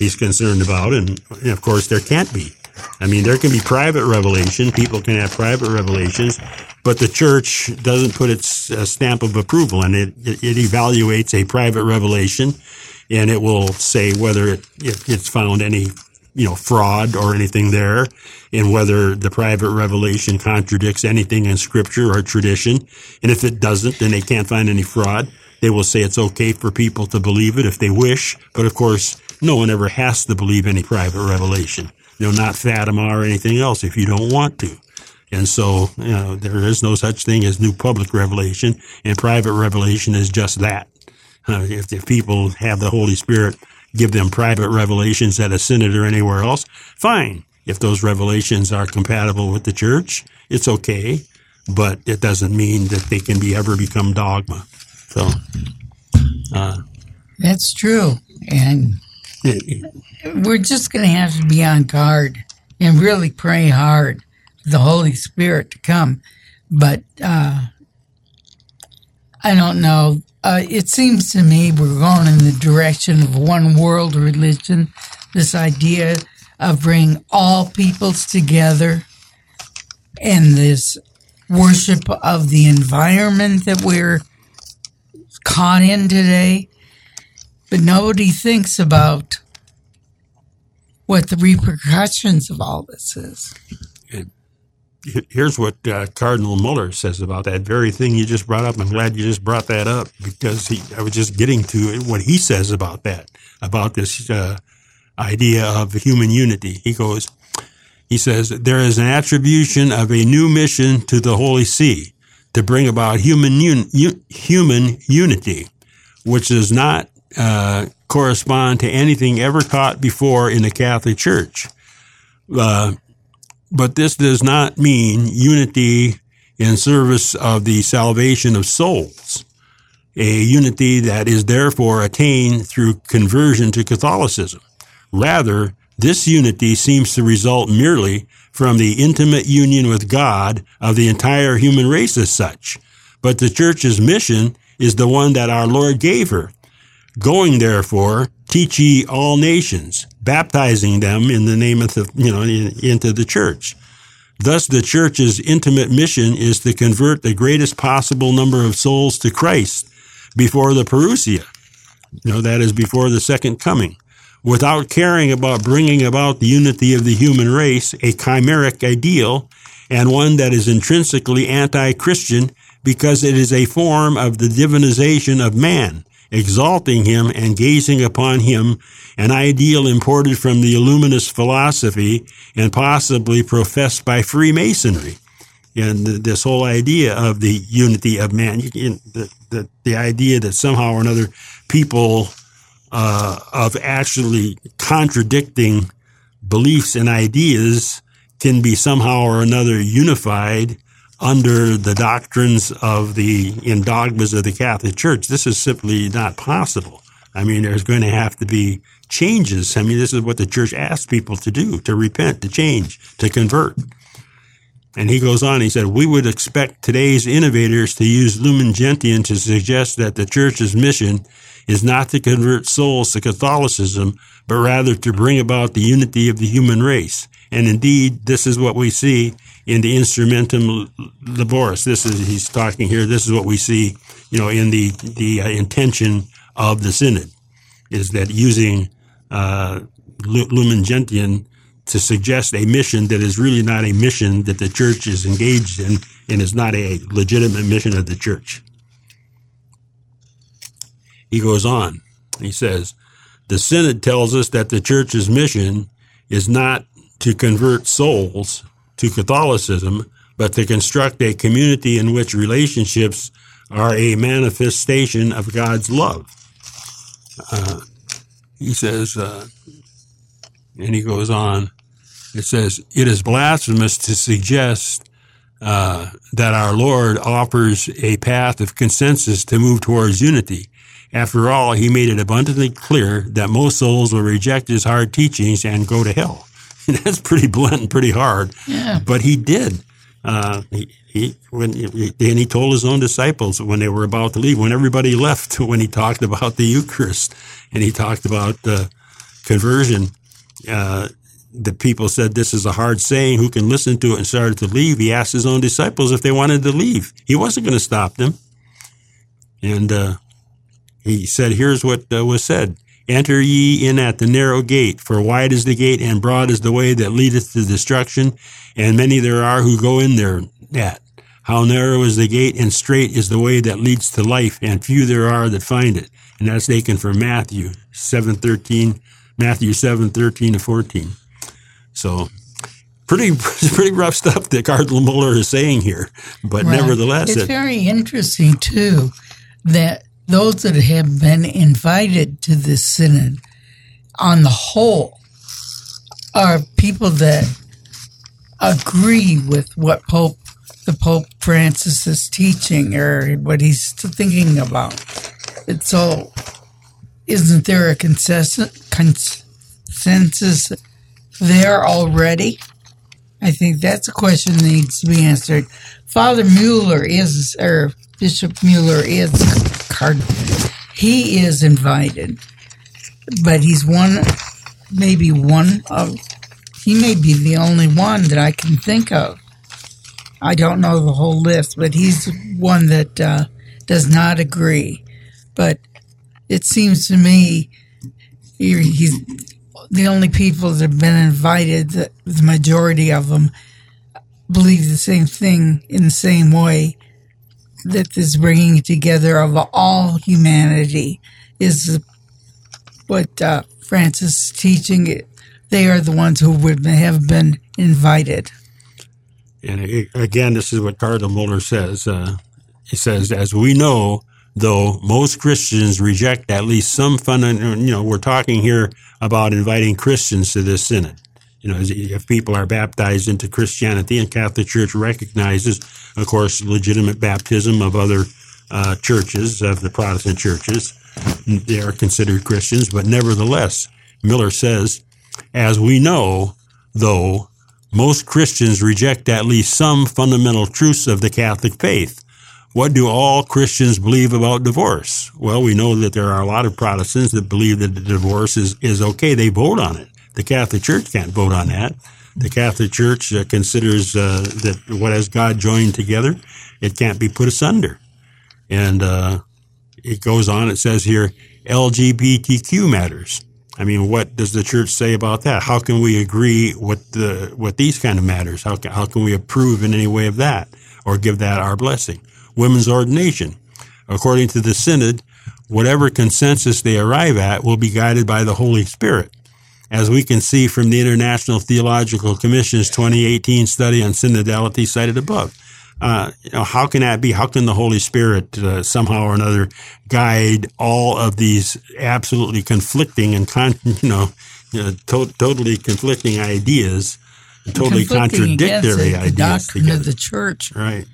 he's concerned about. And, and of course, there can't be. I mean, there can be private revelation. People can have private revelations, but the church doesn't put its uh, stamp of approval and it, it, it evaluates a private revelation and it will say whether it, it, it's found any, you know, fraud or anything there and whether the private revelation contradicts anything in scripture or tradition. And if it doesn't, then they can't find any fraud. They will say it's okay for people to believe it if they wish. But of course, no one ever has to believe any private revelation. You know, not Fatima or anything else if you don't want to. And so, you know, there is no such thing as new public revelation and private revelation is just that. Uh, if, the people have the Holy Spirit give them private revelations at a synod or anywhere else, fine. If those revelations are compatible with the church, it's okay, but it doesn't mean that they can be ever become dogma. So, That's true. And it- we're just going to have to be on guard and really pray hard for the Holy Spirit to come. But uh, I don't know. Uh, it seems to me we're going in the direction of one world religion. This idea of bringing all peoples together and this worship of the environment that we're caught in today. But nobody thinks about what the repercussions of all this is. Here's what uh, Cardinal Müller says about that very thing you just brought up. I'm glad you just brought that up because he, I was just getting to what he says about that, about this uh, idea of human unity. He goes, he says, there is an attribution of a new mission to the Holy See to bring about human un- human unity, which does not uh, correspond to anything ever taught before in the Catholic Church. Uh, but this does not mean unity in service of the salvation of souls. a unity that is therefore attained through conversion to Catholicism. Rather, this unity seems to result merely from the intimate union with God of the entire human race as such. But the church's mission is the one that our Lord gave her. Going therefore, teach ye all nations, baptizing them in the name of the, you know, into the church. Thus, the church's intimate mission is to convert the greatest possible number of souls to Christ before the parousia. You know, that is before the second coming without caring about bringing about the unity of the human race, a chimeric ideal, and one that is intrinsically anti-Christian because it is a form of the divinization of man, exalting him and gazing upon him, an ideal imported from the Illuminist philosophy and possibly professed by Freemasonry. And this whole idea of the unity of man, the, the, the idea that somehow or another people uh, of actually contradicting beliefs and ideas can be somehow or another unified under the doctrines of the in dogmas of the Catholic Church. This is simply not possible. I mean, there's going to have to be changes. I mean, this is what the church asks people to do, to repent, to change, to convert. And he goes on, he said, we would expect today's innovators to use Lumen Gentium to suggest that the church's mission is not to convert souls to Catholicism, but rather to bring about the unity of the human race. And indeed, this is what we see in the instrumentum laboris. This is, he's talking here, this is what we see, you know, in the, the uh, intention of the synod, is that using, uh, Lumen Gentium to suggest a mission that is really not a mission that the church is engaged in and is not a legitimate mission of the church. He goes on. He says, the Synod tells us that the church's mission is not to convert souls to Catholicism, but to construct a community in which relationships are a manifestation of God's love. Uh, he says, uh, and he goes on, it says, it is blasphemous to suggest uh, that our Lord offers a path of consensus to move towards unity. After all, he made it abundantly clear that most souls will reject his hard teachings and go to hell. That's pretty blunt and pretty hard. Yeah. But he did. Uh, he, he, when, and he told his own disciples when they were about to leave, when everybody left, when he talked about the Eucharist and he talked about the conversion, uh, the people said, This is a hard saying. Who can listen to it? And started to leave. He asked his own disciples if they wanted to leave. He wasn't going to stop them. And uh, he said, Here's what uh, was said Enter ye in at the narrow gate, for wide is the gate and broad is the way that leadeth to destruction, and many there are who go in there at. How narrow is the gate and straight is the way that leads to life, and few there are that find it. And that's taken from Matthew 7:13, Matthew 7:13 to 14. So pretty pretty rough stuff that Cardinal Müller is saying here, but right. nevertheless, it's it, very interesting too that those that have been invited to this synod on the whole are people that agree with what Pope the Pope Francis is teaching or what he's thinking about. And so isn't there a consensus there already? I think that's a question that needs to be answered. Father Müller is, or Bishop Müller is cardinal. He is invited, but he's one, maybe one of, he may be the only one that I can think of. I don't know the whole list, but he's one that uh, does not agree. But it seems to me he's the only people that have been invited, the, the majority of them believe the same thing in the same way that this bringing together of all humanity is what uh, Francis is teaching. They are the ones who would have been invited. And again, this is what Cardinal Müller says. Uh, he says, as we know, though most Christians reject at least some fundamental, you know, we're talking here about inviting Christians to this synod you know, if people are baptized into Christianity and Catholic Church recognizes, of course, legitimate baptism of other uh, churches, of the Protestant churches. They are considered Christians, but nevertheless, Müller says, as we know, though, most Christians reject at least some fundamental truths of the Catholic faith. What do all Christians believe about divorce? Well, we know that there are a lot of Protestants that believe that divorce is, is okay. They vote on it. The Catholic Church can't vote on that. The Catholic Church uh, considers uh, that what has God joined together, it can't be put asunder. And uh, it goes on, it says here, LGBTQ matters. I mean, what does the church say about that? How can we agree with the with these kind of matters? How can, how can we approve in any way of that or give that our blessing? Women's ordination, according to the synod, whatever consensus they arrive at will be guided by the Holy Spirit. As we can see from the International Theological Commission's 2018 study on synodality cited above. Uh, you know, how can that be? How can the Holy Spirit uh, somehow or another guide all of these absolutely conflicting and con- you know, you know to- totally conflicting ideas, totally Conflicting contradictory the ideas doctrine together? of the church. Right.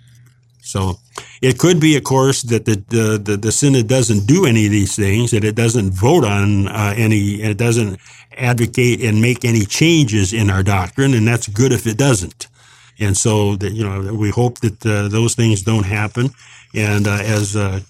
So it could be, of course, that the, the, the, the synod doesn't do any of these things, that it doesn't vote on uh, any, it doesn't advocate and make any changes in our doctrine, and that's good if it doesn't. And so that, you know, we hope that uh, those things don't happen. And uh, as uh,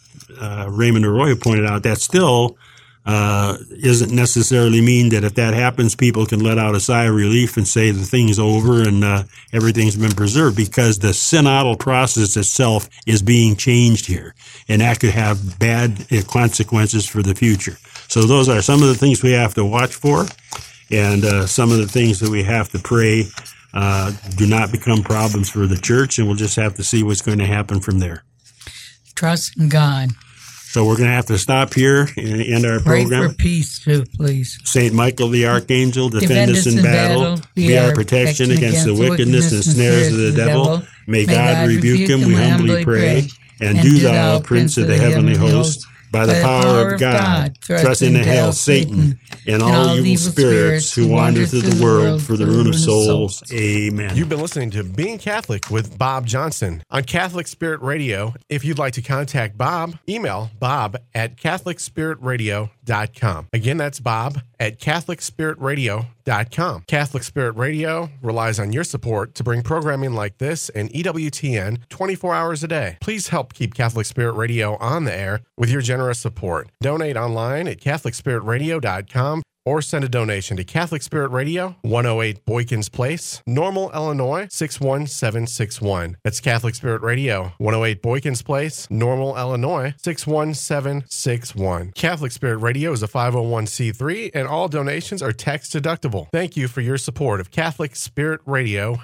uh, Raymond Arroyo pointed out, that still uh, isn't necessarily mean that if that happens, people can let out a sigh of relief and say the thing's over and uh, everything's been preserved because the synodal process itself is being changed here. And that could have bad consequences for the future. So those are some of the things we have to watch for and uh, some of the things that we have to pray uh, do not become problems for the church. And we'll just have to see what's going to happen from there. Trust in God. So we're going to have to stop here and end our Pray program. for peace too, please. Saint Michael the Archangel, defend, us in battle, be our protection against the wickedness and snares of the devil. May God rebuke him, we humbly pray. And do thou, Prince of the heavenly host, by the power of God, thrust into hell Satan and all evil spirits who wander through the world for the ruin of souls. Amen. You've been listening to Being Catholic with Bob Johnston on Catholic Spirit Radio. If you'd like to contact Bob, email bob at CatholicSpiritRadio.com. Again, that's bob at CatholicSpiritRadio.com. Catholic Spirit Radio relies on your support to bring programming like this and EWTN 24 hours a day. Please help keep Catholic Spirit Radio on the air with your generous support. Donate online at CatholicSpiritRadio.com or send a donation to Catholic Spirit Radio, 108 Boykins Place, Normal, Illinois 61761. That's Catholic Spirit Radio, 108 Boykins Place, Normal, Illinois 61761. Catholic Spirit Radio is a 501c3 and all donations are tax deductible. Thank you for your support of Catholic Spirit Radio